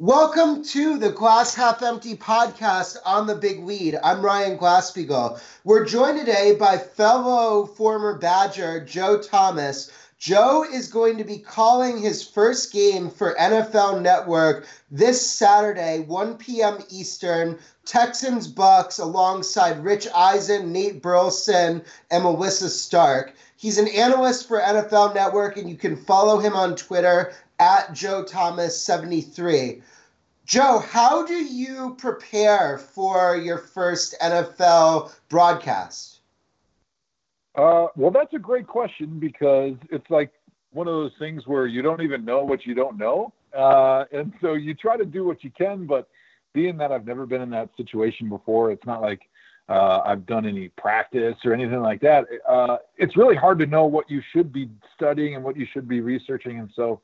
Welcome to the Glass Half Empty podcast on the Big Lead. I'm Ryan Glasspiegel. We're joined today by fellow former Badger Joe Thomas. Joe is going to be calling his first game for NFL Network this Saturday, 1 p.m. Eastern, Texans Bucks, alongside Rich Eisen, Nate Burleson, and Melissa Stark. He's an analyst for NFL Network, and you can follow him on Twitter at Joe Thomas 73. Joe, how do you prepare for your first NFL broadcast? Uh, well, that's a great question because it's like one of those things where you don't even know what you don't know. Uh, and so you try to do what you can, but being that I've never been in that situation before, it's not like uh, I've done any practice or anything like that. Uh, it's really hard to know what you should be studying and what you should be researching. And so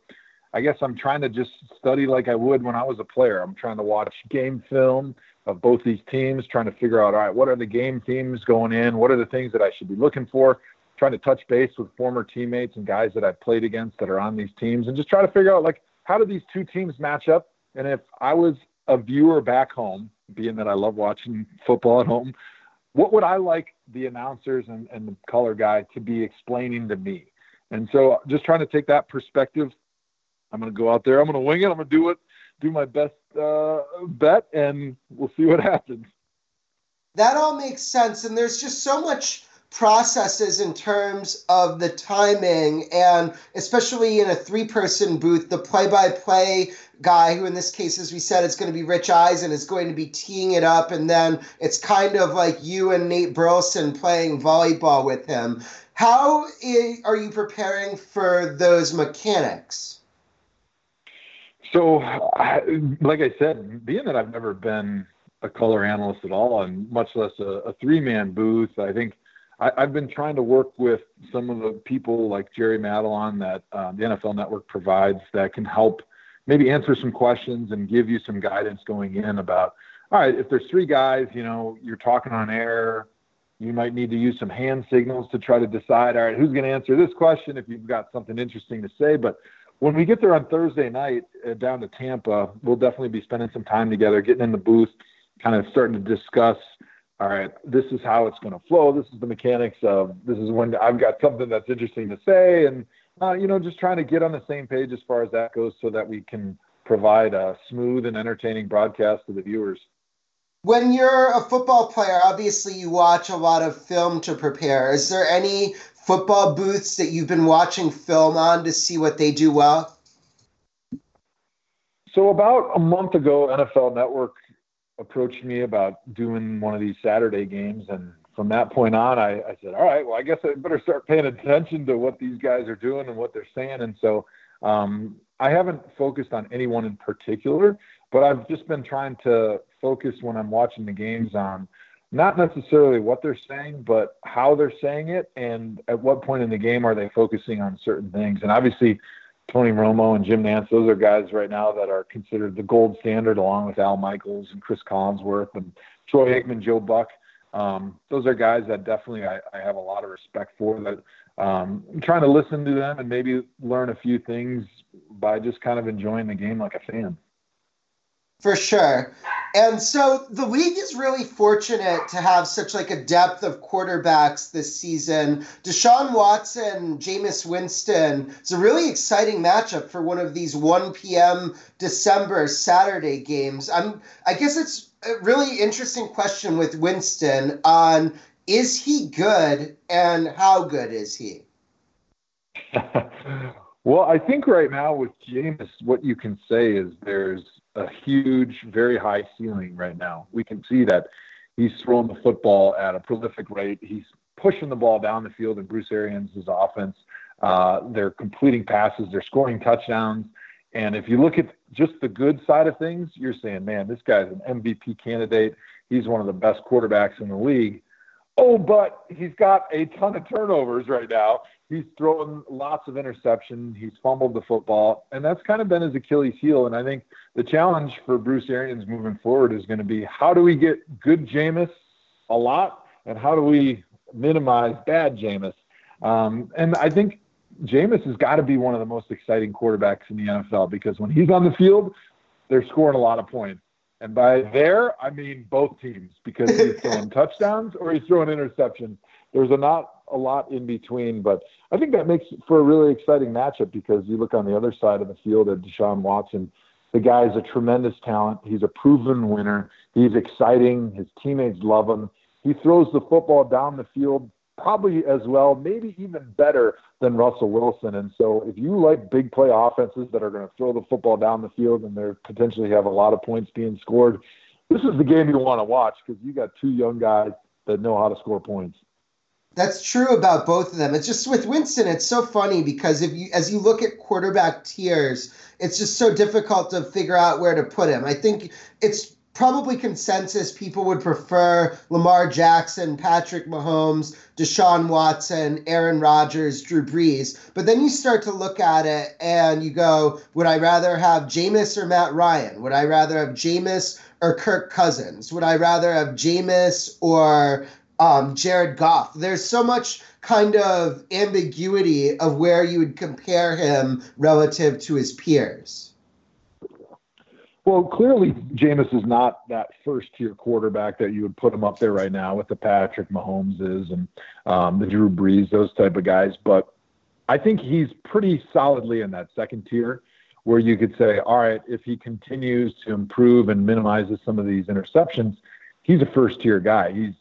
I guess I'm trying to just study like I would when I was a player. I'm trying to watch game film of both these teams, trying to figure out, all right, what are the game themes going in? What are the things that I should be looking for? Trying to touch base with former teammates and guys that I've played against that are on these teams and just try to figure out, like, how do these two teams match up? And if I was a viewer back home, being that I love watching football at home, what would I like the announcers and, and the color guy to be explaining to me? And so just trying to take that perspective I'm going to go out there. I'm going to wing it. I'm going to do it, do my best uh, bet, and we'll see what happens. That all makes sense, and there's just so much processes in terms of the timing and especially in a three person booth the play by play guy who in this case as we said it's going to be rich eisen is going to be teeing it up and then it's kind of like you and nate burleson playing volleyball with him how are you preparing for those mechanics so, I, like I said, being that I've never been a color analyst at all, and much less a, a three-man booth, I think I, have been trying to work with some of the people like Jerry Madelon that um, the NFL Network provides that can help maybe answer some questions and give you some guidance going in about, all right, if there's three guys, you know, you're talking on air, you might need to use some hand signals to try to decide, all right, who's going to answer this question if you've got something interesting to say, but when we get there on Thursday night uh, down to Tampa, we'll definitely be spending some time together, getting in the booth, kind of starting to discuss. All right, this is how it's going to flow. This is the mechanics of. This is when I've got something that's interesting to say, and uh, you know, just trying to get on the same page as far as that goes, so that we can provide a smooth and entertaining broadcast to the viewers. When you're a football player, obviously you watch a lot of film to prepare. Is there any football booths that you've been watching film on to see what they do well? So about a month ago, NFL Network approached me about doing one of these Saturday games, and from that point on, I, I said, "All right, well, I guess I better start paying attention to what these guys are doing and what they're saying." And so, um, I haven't focused on anyone in particular, but I've just been trying to focus when I'm watching the games on not necessarily what they're saying, but how they're saying it, and at what point in the game are they focusing on certain things. And obviously, Tony Romo and Jim Nantz, those are guys right now that are considered the gold standard, along with Al Michaels and Chris Collinsworth and Troy Aikman, Joe Buck. Um, those are guys that definitely I, I, have a lot of respect for. That um, I'm trying to listen to them and maybe learn a few things by just kind of enjoying the game like a fan. For sure. And so the league is really fortunate to have such like a depth of quarterbacks this season. Deshaun Watson, Jameis Winston. It's a really exciting matchup for one of these 1 p.m. December Saturday games. I'm I guess it's a really interesting question with Winston on is he good and how good is he? well, I think right now with Jameis, what you can say is there's a huge, very high ceiling right now. We can see that he's throwing the football at a prolific rate. He's pushing the ball down the field in Bruce Arians' offense. Uh, they're completing passes, they're scoring touchdowns. And if you look at just the good side of things, you're saying, man, this guy's an MVP candidate. He's one of the best quarterbacks in the league. Oh, but he's got a ton of turnovers right now he's thrown lots of interception. He's fumbled the football, and that's kind of been his Achilles heel. And I think the challenge for Bruce Arians moving forward is going to be how do we get good Jameis a lot, and how do we minimize bad Jameis? Um, and I think Jameis has got to be one of the most exciting quarterbacks in the NFL because when he's on the field, they're scoring a lot of points. And by there, I mean both teams because he's throwing touchdowns or he's throwing interceptions. There's a not a lot in between, but I think that makes for a really exciting matchup because you look on the other side of the field at Deshaun Watson. The guy's a tremendous talent. He's a proven winner. He's exciting. His teammates love him. He throws the football down the field probably as well, maybe even better than Russell Wilson. And so if you like big play offenses that are going to throw the football down the field and they potentially have a lot of points being scored, this is the game you want to watch because you got two young guys that know how to score points. That's true about both of them. It's just with Winston, it's so funny because if you as you look at quarterback tiers, it's just so difficult to figure out where to put him. I think it's probably consensus people would prefer Lamar Jackson, Patrick Mahomes, Deshaun Watson, Aaron Rodgers, Drew Brees. But then you start to look at it and you go, would I rather have Jameis or Matt Ryan? Would I rather have Jameis or Kirk Cousins? Would I rather have Jameis or um, Jared Goff? There's so much kind of ambiguity of where you would compare him relative to his peers. Well, clearly, Jameis is not that first tier quarterback that you would put him up there right now with the Patrick Mahomeses and um, the Drew Brees, those type of guys. But I think he's pretty solidly in that second tier where you could say, all right, if he continues to improve and minimizes some of these interceptions, he's a first tier guy. He's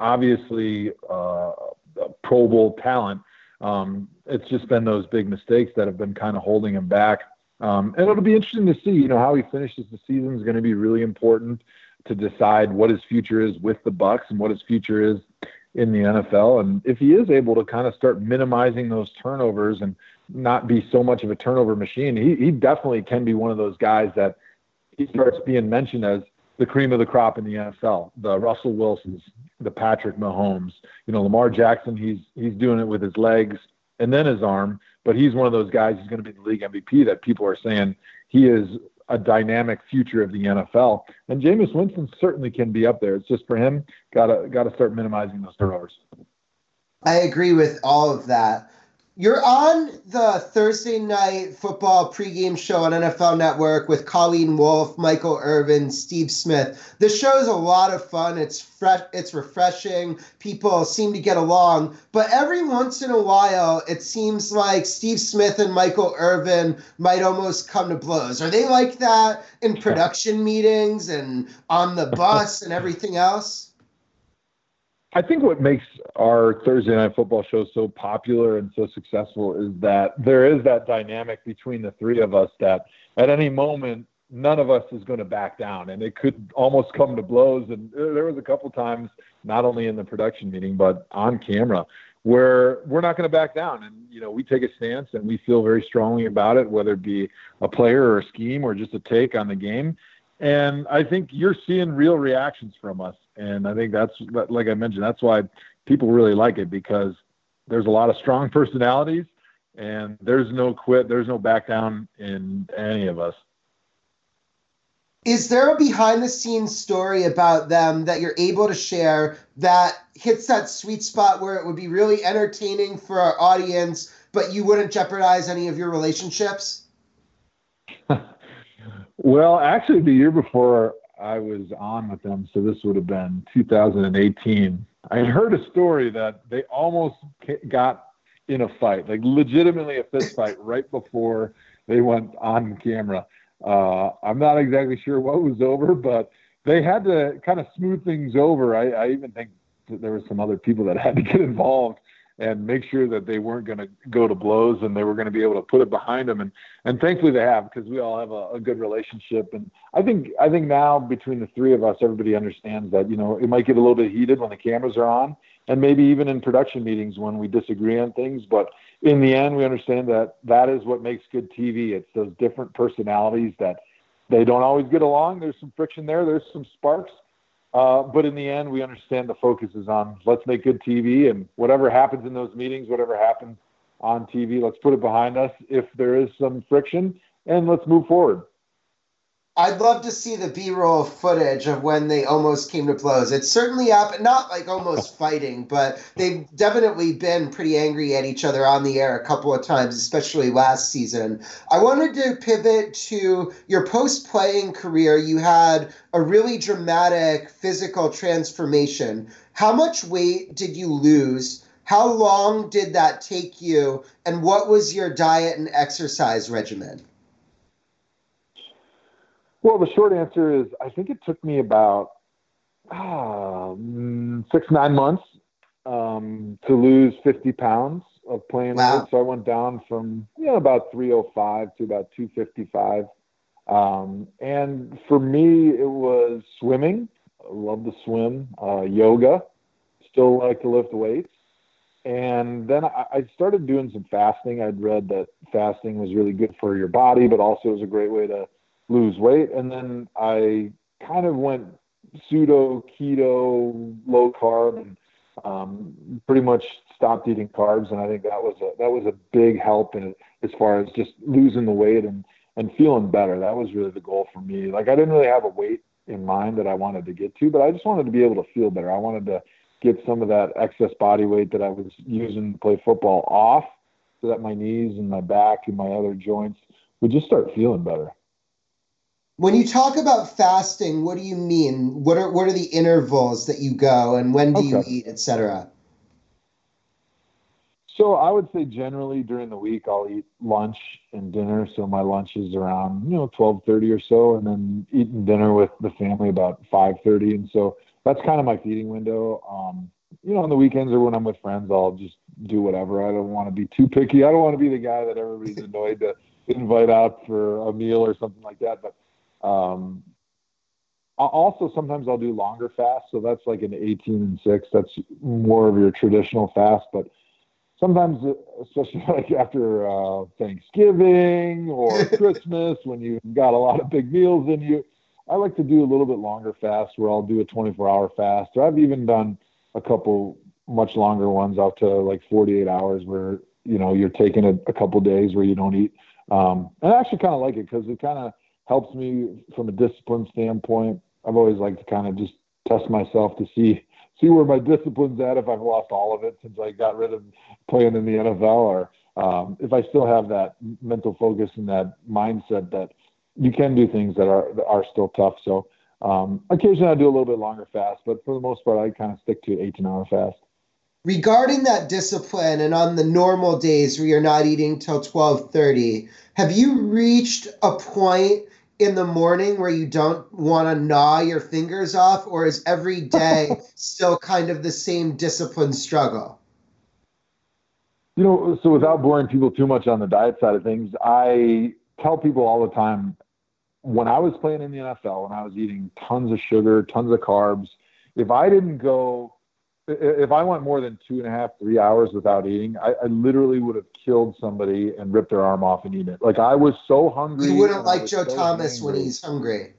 obviously uh, a Pro Bowl talent. Um, it's just been those big mistakes that have been kind of holding him back um, and it'll be interesting to see, you know, how he finishes the season is going to be really important to decide what his future is with the Bucks and what his future is in the NFL. And if he is able to kind of start minimizing those turnovers and not be so much of a turnover machine, he, he definitely can be one of those guys that he starts being mentioned as the cream of the crop in the NFL. The Russell Wilsons, the Patrick Mahomes, you know, Lamar Jackson, he's he's doing it with his legs and then his arm. But he's one of those guys who's going to be the league MVP that people are saying he is a dynamic future of the NFL. And Jameis Winston certainly can be up there. It's just for him, gotta gotta start minimizing those turnovers. I agree with all of that. You're on the Thursday night football pregame show on NFL Network with Colleen Wolfe, Michael Irvin, Steve Smith. The show is a lot of fun. It's fresh, it's refreshing. People seem to get along, but every once in a while, it seems like Steve Smith and Michael Irvin might almost come to blows. Are they like that in production meetings and on the bus and everything else? I think what makes our Thursday night football show so popular and so successful is that there is that dynamic between the three of us that at any moment none of us is going to back down and it could almost come to blows. And there was a couple times not only in the production meeting but on camera where we're not going to back down. And you know we take a stance and we feel very strongly about it whether it be a player or a scheme or just a take on the game and I think you're seeing real reactions from us. And I think that's, like I mentioned, that's why people really like it because there's a lot of strong personalities and there's no quit, there's no back down in any of us. Is there a behind the scenes story about them that you're able to share that hits that sweet spot where it would be really entertaining for our audience, but you wouldn't jeopardize any of your relationships? Well, actually, the year before I was on with them, so this would have been 2018. I had heard a story that they almost got in a fight, like legitimately a fist fight, right before they went on camera. Uh, I'm not exactly sure what was over, but they had to kind of smooth things over. I, I even think that there were some other people that had to get involved and make sure that they weren't going to go to blows and they were going to be able to put it behind them. And and thankfully they have because we all have a, a, good relationship. And I think I think now between the three of us, everybody understands that you know it might get a little bit heated when the cameras are on, and maybe even in production meetings when we disagree on things. But in the end, we understand that that is what makes good TV. It's those different personalities that they don't always get along. There's some friction there. There's some sparks uh, but in the end, we understand the focus is on let's make good TV, and whatever happens in those meetings, whatever happens on TV, let's put it behind us if there is some friction, and let's move forward. I'd love to see the B-roll footage of when they almost came to blows. It's certainly up, not like almost fighting, but they've definitely been pretty angry at each other on the air a couple of times, especially last season. I wanted to pivot to your post-playing career. You had a really dramatic physical transformation. How much weight did you lose? How long did that take you? And what was your diet and exercise regimen? Well, the short answer is I think it took me about um, six, nine months um, to lose 50 pounds of playing wow. weight. So I went down from you know, about 305 to about 255. Um, and for me, it was swimming. I love to swim, uh, yoga, still like to lift weights. And then I, I started doing some fasting. I'd read that fasting was really good for your body, but also it was a great way to lose weight. And then I kind of went pseudo keto, low carb, and um, pretty much stopped eating carbs. And I think that was a that was a big help in as far as just losing the weight and and feeling better. That was really the goal for me. Like I didn't really have a weight in mind that I wanted to get to, but I just wanted to be able to feel better. I wanted to get some of that excess body weight that I was using to play football off so that my knees and my back and my other joints would just start feeling better. When you talk about fasting, what do you mean? What are what are the intervals that you go, and when do okay. you eat, etc.? So I would say generally during the week I'll eat lunch and dinner. So my lunch is around you know twelve thirty or so, and then eating dinner with the family about five thirty. And so that's kind of my feeding window. Um, you know, on the weekends or when I'm with friends, I'll just do whatever. I don't want to be too picky. I don't want to be the guy that everybody's annoyed to invite out for a meal or something like that. But um, also, sometimes I'll do longer fasts. So that's like an 18 and 6. That's more of your traditional fast. But sometimes, especially like after uh, Thanksgiving or Christmas, when you've got a lot of big meals in you, I like to do a little bit longer fast where I'll do a 24 hour fast. Or I've even done a couple much longer ones out to like 48 hours where, you know, you're taking a, a couple days where you don't eat. Um, and I actually kind of like it because it kind of helps me from a discipline standpoint. I've always liked to kind of just test myself to see see where my discipline's at if I've lost all of it since I got rid of playing in the NFL or um, if I still have that mental focus and that mindset that you can do things that are that are still tough. So um, occasionally I do a little bit longer fast, but for the most part I kind of stick to an 18 hour fast. Regarding that discipline and on the normal days where you're not eating till 12:30, have you reached a point in the morning where you don't want to gnaw your fingers off, or is every day still kind of the same discipline struggle? You know, so without boring people too much on the diet side of things, I tell people all the time when I was playing in the NFL, when I was eating tons of sugar, tons of carbs, if I didn't go if I went more than two and a half, three hours without eating, I, I, literally would have killed somebody and ripped their arm off and eaten it. Like I was so hungry. You wouldn't like Joe so Thomas angry. when he's hungry.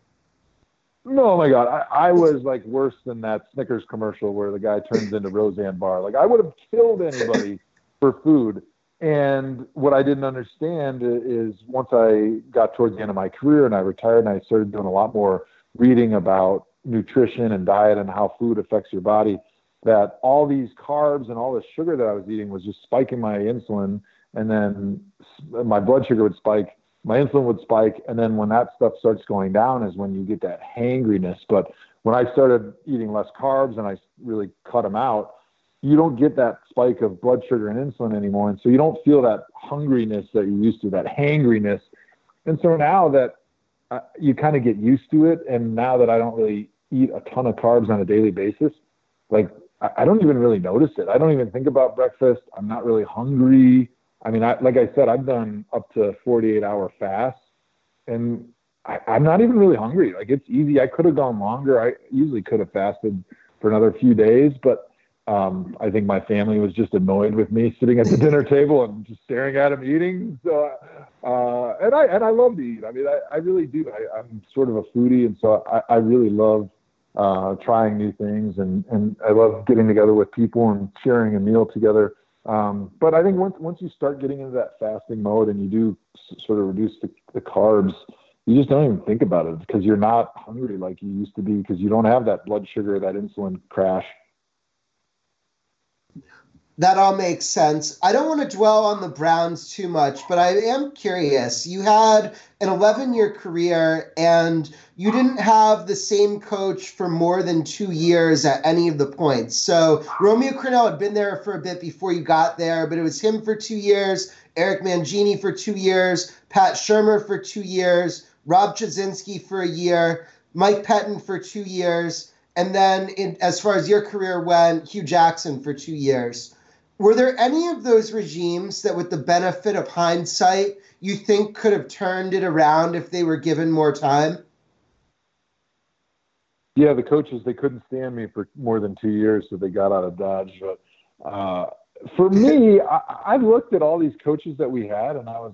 No, oh my God, I, I, was like worse than that Snickers commercial where the guy turns into Roseanne Barr. Like I would have killed anybody for food. And what I didn't understand is once I got towards the end of my career and I retired and I started doing a lot more reading about nutrition and diet and how food affects your body that all these carbs and all the sugar that I was eating was just spiking my insulin, and then my blood sugar would spike, my insulin would spike, and then when that stuff starts going down is when you get that hangriness. But when I started eating less carbs and I really cut them out, you don't get that spike of blood sugar and insulin anymore, and so you don't feel that hungriness that you used to, that hangriness. And so now that uh, you kind of get used to it, and now that I don't really eat a ton of carbs on a daily basis, like I don't even really notice it. I don't even think about breakfast. I'm not really hungry. I mean, I, like I said, I've done up to 48 hour fasts and I, I'm not even really hungry. Like it's easy. I could have gone longer. I usually could have fasted for another few days, but um, I think my family was just annoyed with me sitting at the dinner table and just staring at them eating. So, uh, and I and I love to eat. I mean, I, I really do. I, I'm sort of a foodie, and so I, I really love uh, trying new things, and and I love getting together with people and sharing a meal together. Um, but I think once once you start getting into that fasting mode and you do s- sort of reduce the, the carbs, you just don't even think about it because you're not hungry like you used to be because you don't have that blood sugar, that insulin crash. That all makes sense. I don't want to dwell on the Browns too much, but I am curious. You had an 11 year career and you didn't have the same coach for more than two years at any of the points. So Romeo Crennel had been there for a bit before you got there, but it was him for two years, Eric Mangini for two years, Pat Shurmur for two years, Rob Chudzinski for a year, Mike Pettine for two years, and then in, as far as your career went, Hue Jackson for two years. Were there any of those regimes that, with the benefit of hindsight, you think could have turned it around if they were given more time? Yeah, the coaches they couldn't stand me for more than two years, so they got out of Dodge. But uh, for me, I, I looked at all these coaches that we had, and I was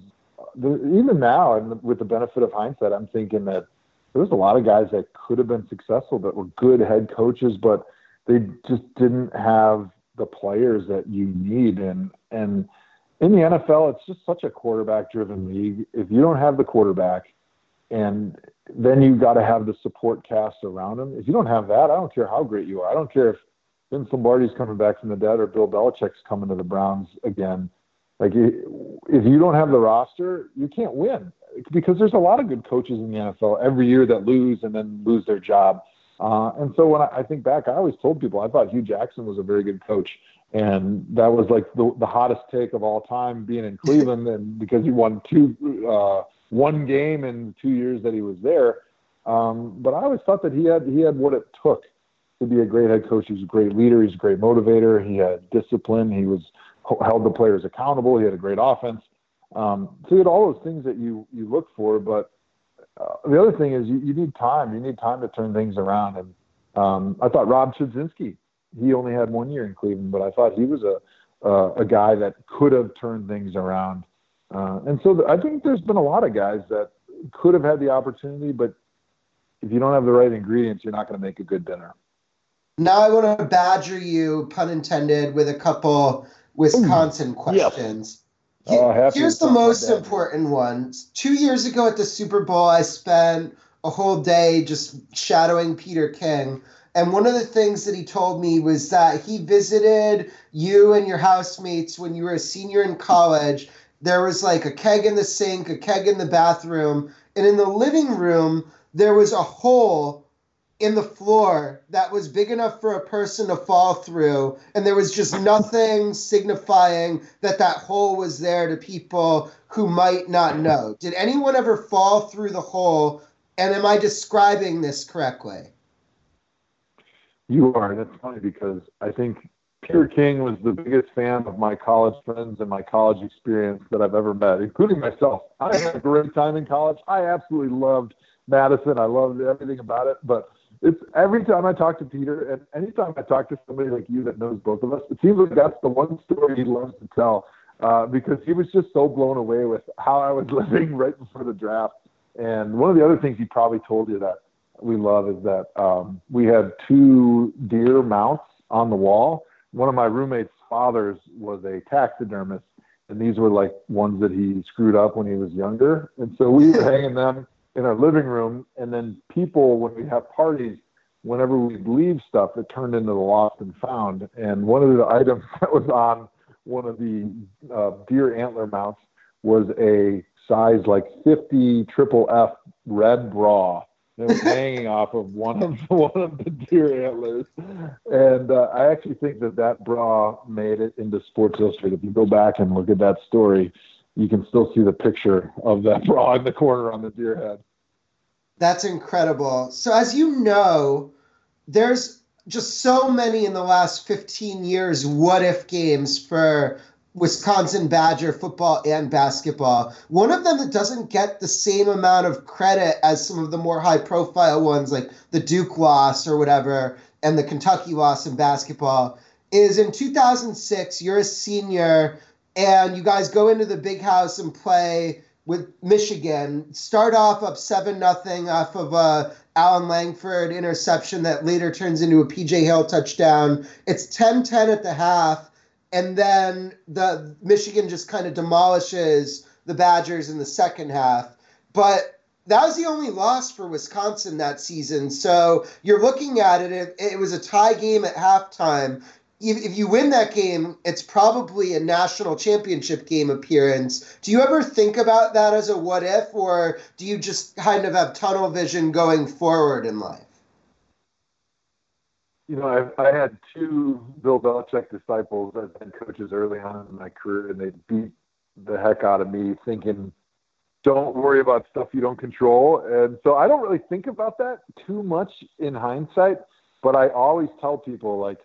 even now, and with the benefit of hindsight, I'm thinking that there was a lot of guys that could have been successful that were good head coaches, but they just didn't have the players that you need. And and in the NFL, it's just such a quarterback-driven league. If you don't have the quarterback, and then you got to have the support cast around him. If you don't have that, I don't care how great you are. I don't care if Vince Lombardi's coming back from the dead or Bill Belichick's coming to the Browns again. Like if you don't have the roster, you can't win because there's a lot of good coaches in the NFL every year that lose and then lose their job. Uh, and so when I, I think back, I always told people I thought Hue Jackson was a very good coach, and that was like the, the hottest take of all time being in Cleveland, and because he won two uh, one game in two years that he was there. Um, but I always thought that he had he had what it took to be a great head coach. He was a great leader. He's a great motivator. He had discipline. He was held the players accountable. He had a great offense. Um, so he had all those things that you you look for. But uh, the other thing is you, you need time. You need time to turn things around. And um, I thought Rob Chudzinski, he only had one year in Cleveland, but I thought he was a uh, a guy that could have turned things around. Uh, and so th- I think there's been a lot of guys that could have had the opportunity, but if you don't have the right ingredients, you're not going to make a good dinner. Now I want to badger you, pun intended, with a couple Wisconsin questions. Uh, Here's the most important one. Two years ago at the Super Bowl, I spent a whole day just shadowing Peter King. And one of the things that he told me was that he visited you and your housemates when you were a senior in college. There was like a keg in the sink, a keg in the bathroom, and in the living room, there was a hole in the floor that was big enough for a person to fall through and there was just nothing signifying that that hole was there to people who might not know. Did anyone ever fall through the hole? And am i describing this correctly? You are. And it's funny because i think peter king was the biggest fan of my college friends and my college experience that i've ever met including myself. I had a great time in college. I absolutely loved madison. I loved everything about it. But it's every time I talk to Peter, and anytime I talk to somebody like you that knows both of us, it seems like that's the one story he loves to tell uh, because he was just so blown away with how I was living right before the draft. And one of the other things he probably told you that we love is that um, we had two deer mounts on the wall. One of my roommate's fathers was a taxidermist, and these were like ones that he screwed up when he was younger. And so we were hanging them in our living room, and then people when we have parties, whenever we leave stuff, it turned into the lost and found. And one of the items that was on one of the uh, deer antler mounts was a size like 50 triple F red bra that was hanging off of one of one of the deer antlers, and uh, I actually think that that bra made it into Sports Illustrated. If you go back and look at that story, you can still see the picture of that bra in the corner on the deer head. That's incredible. So, as you know, there's just so many in the last 15 years what if games for Wisconsin Badger football and basketball. One of them that doesn't get the same amount of credit as some of the more high profile ones, like the Duke loss or whatever, and the Kentucky loss in basketball, is in 2006. You're a senior and you guys go into the big house and play with Michigan. Start off up seven nothing off of a Allen Langford interception that later turns into a PJ Hill touchdown. It's 10-10 at the half, and then the Michigan just kind of demolishes the Badgers in the second half. But that was the only loss for Wisconsin that season. So you're looking at it, it, it was a tie game at halftime. If, if you win that game, it's probably a national championship game appearance. Do you ever think about that as a what if, or do you just kind of have tunnel vision going forward in life? You know, I, I had two Bill Belichick disciples as head coaches early on in my career, and they beat the heck out of me thinking don't worry about stuff you don't control. And so I don't really think about that too much in hindsight, but I always tell people like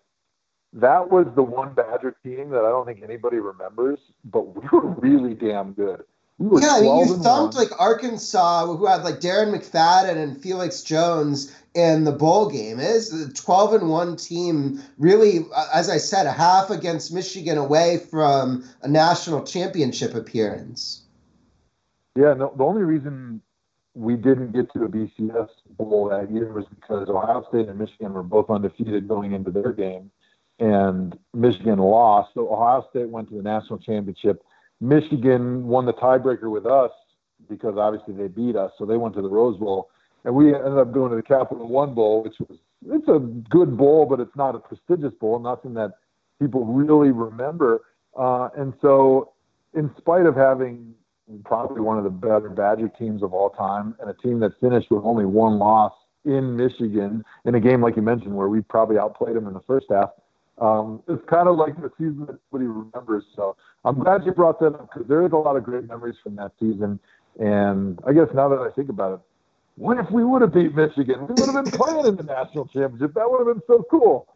that was the one Badger team that I don't think anybody remembers, but we were really damn good. We yeah, I mean, you thumped like Arkansas, who had like Darren McFadden and Felix Jones in the bowl game. It is a 12 and 1 team, really, uh, as I said, a half against Michigan away from a national championship appearance. Yeah, no, the only reason we didn't get to a BCS bowl that year was because Ohio State and Michigan were both undefeated going into their game, and Michigan lost. So Ohio State went to the national championship. Michigan won the tiebreaker with us because obviously they beat us, so they went to the Rose Bowl, and we ended up going to the Capital One Bowl, which was it's a good bowl, but it's not a prestigious bowl, nothing that people really remember. Uh, and so, in spite of having probably one of the better Badger teams of all time, and a team that finished with only one loss in Michigan in a game, like you mentioned, where we probably outplayed them in the first half. Um, it's kind of like the season that nobody remembers. So I'm glad you brought that up because there is a lot of great memories from that season. And I guess now that I think about it, what if we would have beat Michigan? We would have been playing in the national championship. That would have been so cool.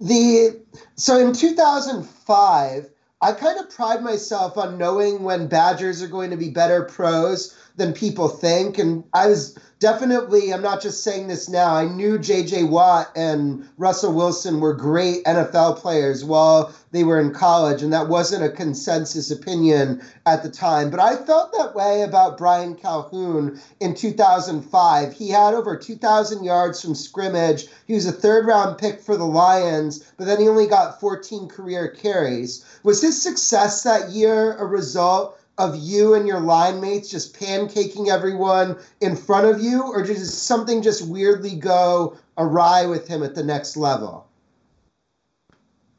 The so in 2005 I kind of pride myself on knowing when Badgers are going to be better pros than people think. And I was definitely, I'm not just saying this now, I knew JJ Watt and Russell Wilson were great NFL players while they were in college, and that wasn't a consensus opinion at the time. But I felt that way about Brian Calhoun in 2005. He had over 2,000 yards from scrimmage. He was a third round pick for the Lions, but then he only got 14 career carries. Was his success that year a result of you and your line mates just pancaking everyone in front of you, or did something just weirdly go awry with him at the next level?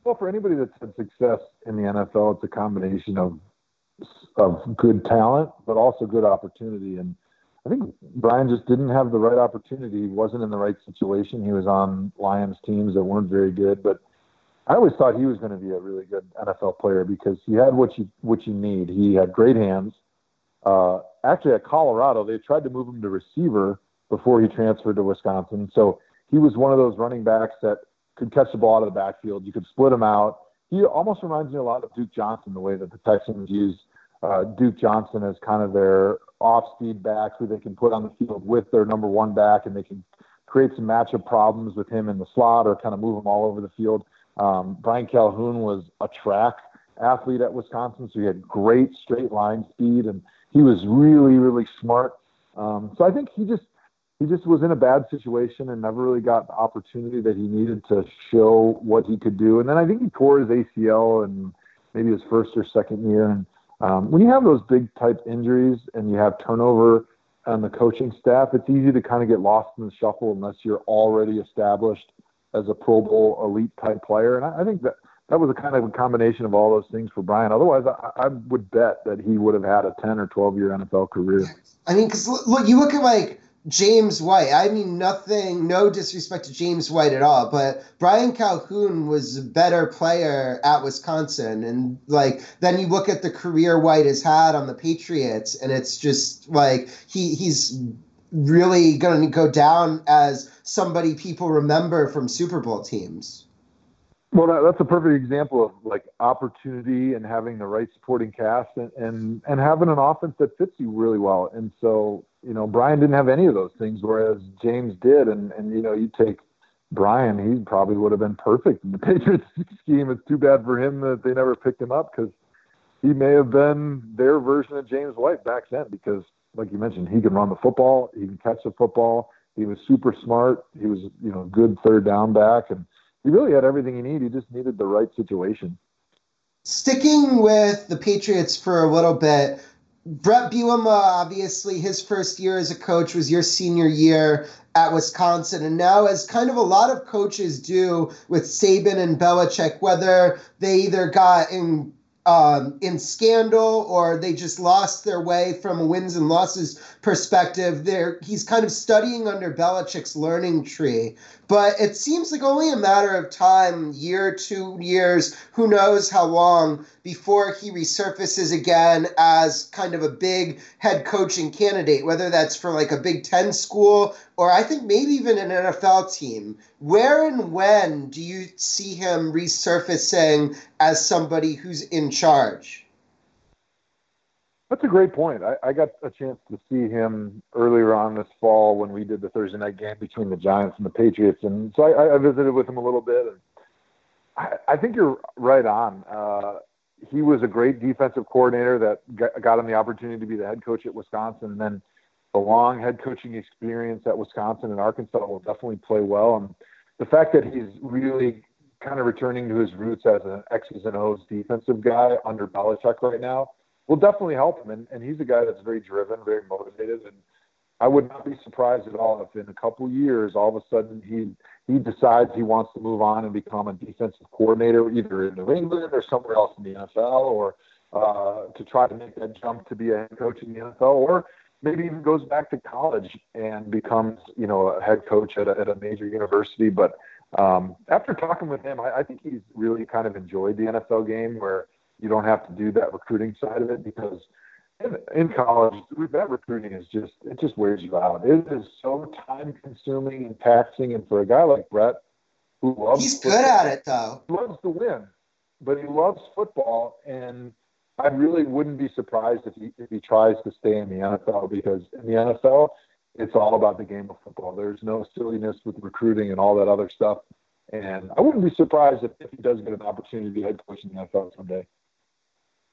Well, for anybody that's had success in the NFL, it's a combination of of good talent, but also good opportunity. And I think Brian just didn't have the right opportunity. He wasn't in the right situation. He was on Lions teams that weren't very good, but I always thought he was going to be a really good NFL player because he had what you what you need. He had great hands. Uh, actually, at Colorado, they tried to move him to receiver before he transferred to Wisconsin. So he was one of those running backs that could catch the ball out of the backfield. You could split him out. He almost reminds me a lot of Duke Johnson, the way that the Texans use uh, Duke Johnson as kind of their off-speed back who they can put on the field with their number one back, and they can create some matchup problems with him in the slot or kind of move him all over the field. Um, Brian Calhoun was a track athlete at Wisconsin, so he had great straight line speed, and he was really, really smart. Um, so I think he just he just was in a bad situation and never really got the opportunity that he needed to show what he could do. And then I think he tore his ACL and maybe his first or second year. And um, when you have those big type injuries and you have turnover on the coaching staff, it's easy to kind of get lost in the shuffle unless you're already established as a Pro Bowl elite type player. And I, I think that that was a kind of a combination of all those things for Brian. Otherwise, I, I would bet that he would have had a 10 or 12 year NFL career. I mean, because look, you look at like James White. I mean, nothing, no disrespect to James White at all, but Brian Calhoun was a better player at Wisconsin. And like, then you look at the career White has had on the Patriots, and it's just like he he's really going to go down as somebody people remember from Super Bowl teams. Well, that, that's a perfect example of like opportunity and having the right supporting cast and, and and having an offense that fits you really well. And so, you know, Brian didn't have any of those things, whereas James did. And and you know, you take Brian, he probably would have been perfect in the Patriots scheme. It's too bad for him that they never picked him up because he may have been their version of James White back then. Because, like you mentioned, he can run the football, he can catch the football he was super smart. He was, you know, good third down back, and he really had everything he needed. He just needed the right situation. Sticking with the Patriots for a little bit, Bret Bielema, obviously, his first year as a coach was your senior year at Wisconsin. And now, as kind of a lot of coaches do with Saban and Belichick, whether they either got in um, in scandal or they just lost their way from a wins and losses perspective. There, he's kind of studying under Belichick's learning tree. But it seems like only a matter of time, year, two years, who knows how long, before he resurfaces again as kind of a big head coaching candidate, whether that's for like a Big Ten school or I think maybe even an NFL team. Where and when do you see him resurfacing as somebody who's in charge? That's a great point. I, I, got a chance to see him earlier on this fall when we did the Thursday night game between the Giants and the Patriots, and so I, I visited with him a little bit. And I, I think you're right on. Uh, he was a great defensive coordinator that got him the opportunity to be the head coach at Wisconsin, and then the long head coaching experience at Wisconsin and Arkansas will definitely play well. And the fact that he's really kind of returning to his roots as an X's and O's defensive guy under Belichick right now will definitely help him. And, and he's a guy that's very driven, very motivated, and I would not be surprised at all if in a couple years, all of a sudden he he decides he wants to move on and become a defensive coordinator, either in New England or somewhere else in the NFL, or uh, to try to make that jump to be a head coach in the NFL, or maybe even goes back to college and becomes you know a head coach at a, at a major university. But um, after talking with him, I, I think he's really kind of enjoyed the NFL game where you don't have to do that recruiting side of it because in, in college that recruiting is just it just wears you out. It is so time consuming and taxing, and for a guy like Bret who loves he's football, good at it though. loves to win, but he loves football, and I really wouldn't be surprised if he if he tries to stay in the NFL because in the NFL it's all about the game of football. There's no silliness with recruiting and all that other stuff. And I wouldn't be surprised if, if he does get an opportunity to be head coach in the NFL someday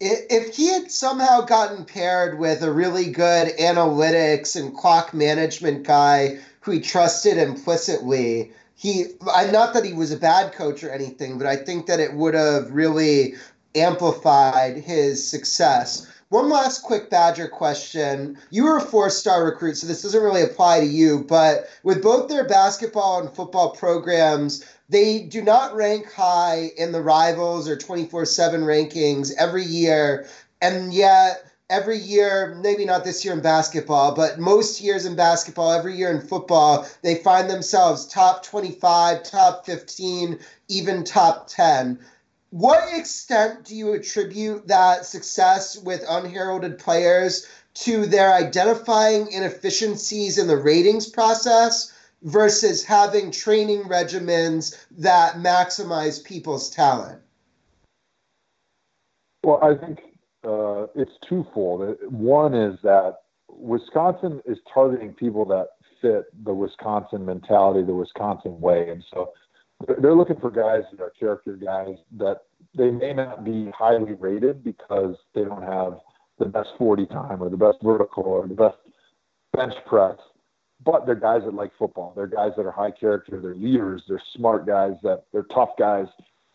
if he had somehow gotten paired with a really good analytics and clock management guy who he trusted implicitly, he I not that he was a bad coach or anything, but I think that it would have really amplified his success. One last quick Badger question. You were a four star recruit, so this doesn't really apply to you, but with both their basketball and football programs, they do not rank high in the rivals or 24 7 rankings every year. And yet, every year, maybe not this year in basketball, but most years in basketball, every year in football, they find themselves top 25, top 15, even top 10. What extent do you attribute that success with unheralded players to their identifying inefficiencies in the ratings process versus having training regimens that maximize people's talent? Well, I think uh, it's twofold. One is that Wisconsin is targeting people that fit the Wisconsin mentality, the Wisconsin way. And so they're looking for guys that are character guys that they may not be highly rated because they don't have the best 40 time or the best vertical or the best bench press but they're guys that like football. They're guys that are high character. They're leaders. They're smart guys. That they're tough guys.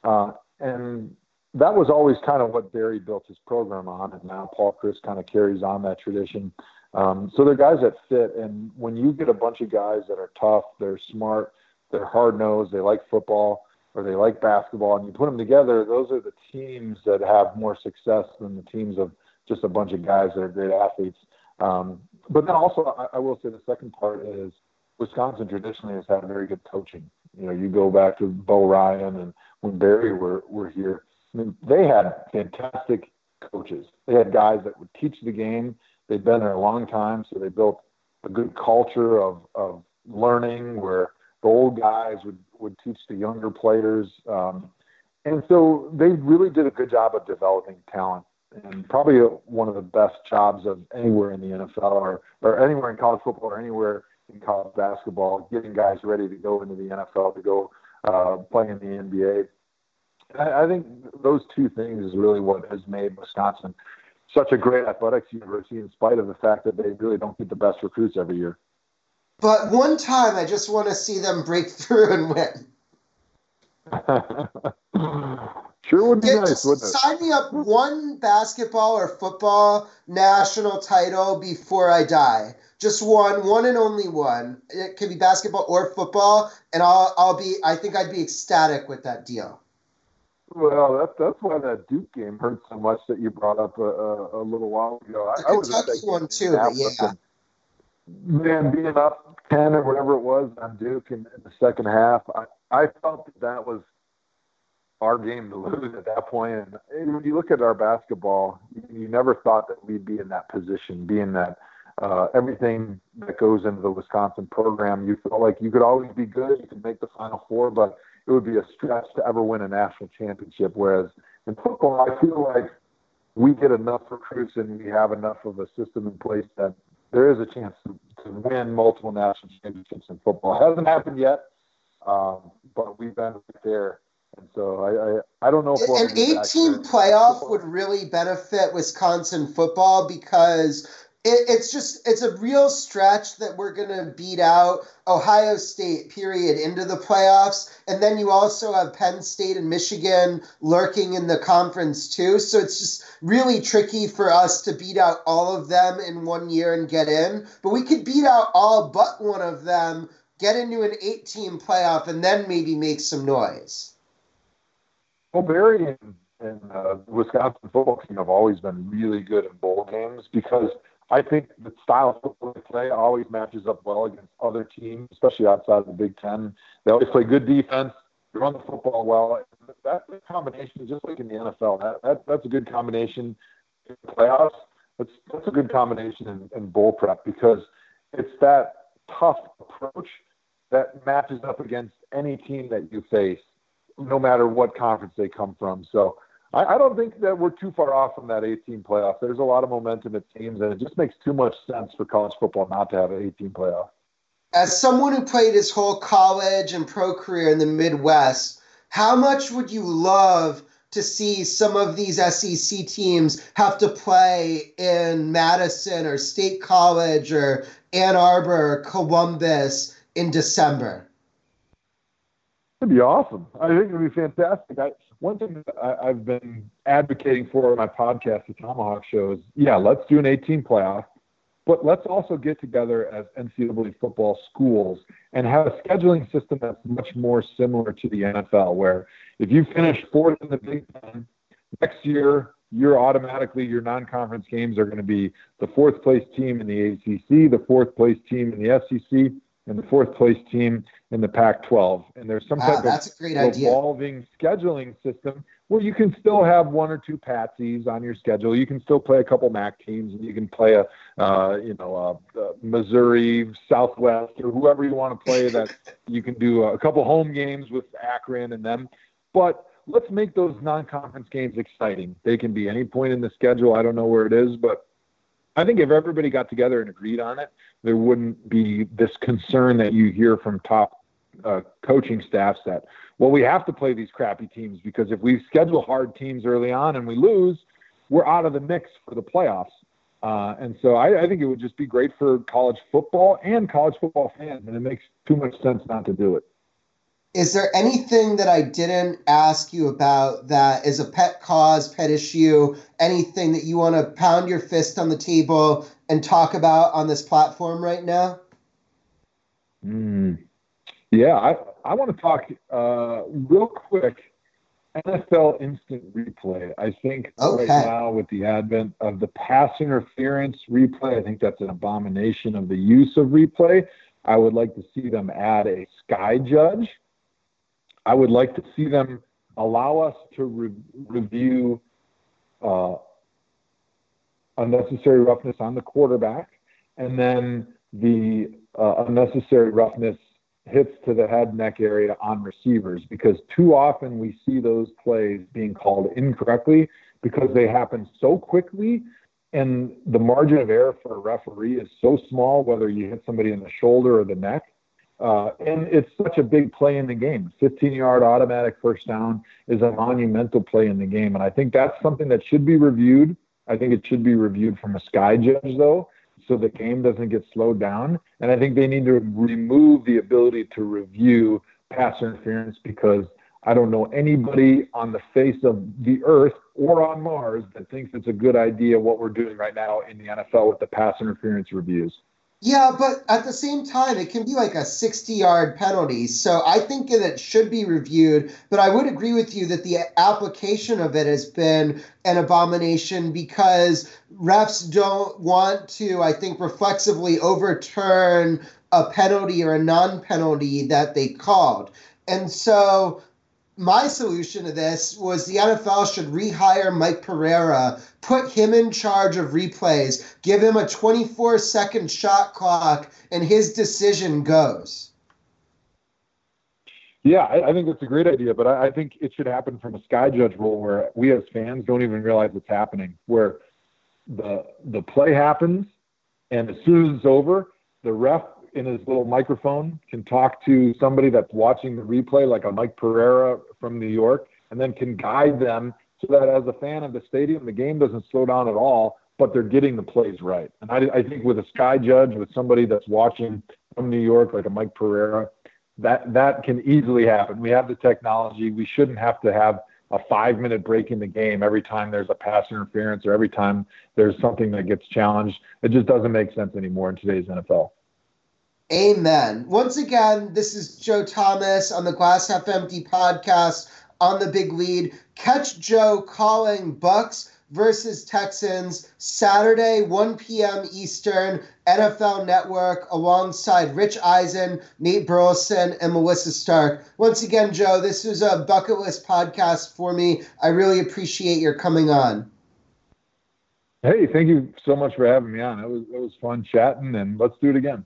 Uh, and that was always kind of what Barry built his program on, and now Paul Chryst kind of carries on that tradition. Um, so they're guys that fit. And when you get a bunch of guys that are tough, they're smart, they're hard nosed, they like football or they like basketball, and you put them together, those are the teams that have more success than the teams of just a bunch of guys that are great athletes. Um, but then also, I, I, will say the second part is Wisconsin traditionally has had very good coaching. You know, you go back to Bo Ryan and when Barry were, were here, I mean, they had fantastic coaches. They had guys that would teach the game. They'd been there a long time, so they built a good culture of, of learning where the old guys would, would teach the younger players. Um, and so they really did a good job of developing talent and probably one of the best jobs of anywhere in the NFL or, or anywhere in college football or anywhere in college basketball, getting guys ready to go into the NFL to go uh, play in the NBA. I, I think those two things is really what has made Wisconsin such a great athletics university, in spite of the fact that they really don't get the best recruits every year. But one time, I just want to see them break through and win. Sure would be Get, nice, wouldn't it? Sign me up one basketball or football national title before I die. Just one, one and only one. It could be basketball or football, and I'll I'll be. I think I'd be ecstatic with that deal. Well, that's that's why that Duke game hurt so much that you brought up a, a, a little while ago. The I, Kentucky I one too, but yeah. Man, being up ten or whatever it was on Duke in, in the second half, I I felt that that was our game to lose at that point. And when you look at our basketball, you, you never thought that we'd be in that position, being that uh, everything that goes into the Wisconsin program, you felt like you could always be good, you could make the Final Four, but it would be a stretch to ever win a national championship. Whereas in football, I feel like we get enough recruits and we have enough of a system in place that there is a chance to, to win multiple national championships in football. It hasn't happened yet, um, but we've been right there and so I, I, I don't know if we'll an 18 playoff would really benefit Wisconsin football because it, it's just it's a real stretch that we're gonna beat out Ohio State period into the playoffs, and then you also have Penn State and Michigan lurking in the conference too. So it's just really tricky for us to beat out all of them in one year and get in. But we could beat out all but one of them, get into an 18 playoff, and then maybe make some noise. Well, Barry and, and uh, Wisconsin football team have always been really good in bowl games because I think the style of football they play always matches up well against other teams, especially outside of the Big Ten. They always play good defense, they run the football well. That's a combination, just like in the NFL. That, that that's a good combination in the playoffs. That's that's a good combination in, in bowl prep because it's that tough approach that matches up against any team that you face no matter what conference they come from. So I, I don't think that we're too far off from that 18 playoff. There's a lot of momentum at teams, and it just makes too much sense for college football not to have an 18 playoff. As someone who played his whole college and pro career in the Midwest, how much would you love to see some of these SEC teams have to play in Madison or State College or Ann Arbor or Columbus in December? It'd be awesome. I think it'd be fantastic. I, one thing I, have been advocating for in my podcast, the ThomaHawk Show, is yeah, let's do an 18 playoff, but let's also get together as NCAA football schools and have a scheduling system that's much more similar to the NFL, where if you finish fourth in the Big Ten, next year you're automatically your non-conference games are going to be the fourth place team in the ACC, the fourth place team in the SEC, and the fourth place team in the Pac-12. And there's some type that's of a great evolving scheduling system where you can still have one or two patsies on your schedule. You can still play a couple MAC teams, and you can play a, uh, you know, a, a Missouri Southwest or whoever you want to play. That you can do a couple home games with Akron and them, but let's make those non-conference games exciting. They can be any point in the schedule. I don't know where it is, but I think if everybody got together and agreed on it, there wouldn't be this concern that you hear from top uh, coaching staffs that, well, we have to play these crappy teams because if we schedule hard teams early on and we lose, we're out of the mix for the playoffs. Uh, and so I, I think it would just be great for college football and college football fans, and it makes too much sense not to do it. Is there anything that I didn't ask you about that is a pet cause, pet issue, anything that you want to pound your fist on the table and talk about on this platform right now? Mm. Yeah, I, I want to talk uh, real quick NFL instant replay. I think okay. right now, with the advent of the pass interference replay, I think that's an abomination of the use of replay. I would like to see them add a sky judge I would like to see them allow us to re- review uh, unnecessary roughness on the quarterback, and then the uh, unnecessary roughness hits to the head neck area on receivers because too often we see those plays being called incorrectly because they happen so quickly and the margin of error for a referee is so small whether you hit somebody in the shoulder or the neck uh, and it's such a big play in the game. 15 yard automatic first down is a monumental play in the game. And I think that's something that should be reviewed. I think it should be reviewed from a sky judge, though, so the game doesn't get slowed down. And I think they need to remove the ability to review pass interference because I don't know anybody on the face of the earth or on Mars that thinks it's a good idea what we're doing right now in the NFL with the pass interference reviews. Yeah, but at the same time, it can be like a 60 yard penalty. So I think that it should be reviewed. But I would agree with you that the application of it has been an abomination because refs don't want to, I think, reflexively overturn a penalty or a non penalty that they called. And so my solution to this was the NFL should rehire Mike Pereira, put him in charge of replays, give him a 24 second shot clock, and his decision goes. Yeah, I, I think that's a great idea, but I, I, think it should happen from a sky judge rule where we as fans don't even realize it's happening, where the the play happens, and as soon as it's over, the ref in his little microphone can talk to somebody that's watching the replay, like a Mike Pereira from New York, and then can guide them so that as a fan of the stadium, the game doesn't slow down at all, but they're getting the plays right. And I, I think with a sky judge, with somebody that's watching from New York, like a Mike Pereira, that that can easily happen. We have the technology. We shouldn't have to have a five minute break in the game every time there's a pass interference or every time there's something that gets challenged. It just doesn't make sense anymore in today's NFL. Amen. Once again, this is Joe Thomas on the Glass Half Empty podcast on the Big Lead. Catch Joe calling Bucks versus Texans Saturday, 1 p.m. Eastern, NFL Network, alongside Rich Eisen, Nate Burleson, and Melissa Stark. Once again, Joe, this was a bucket list podcast for me. I really appreciate your coming on. Hey, thank you so much for having me on. It was it was fun chatting, and let's do it again.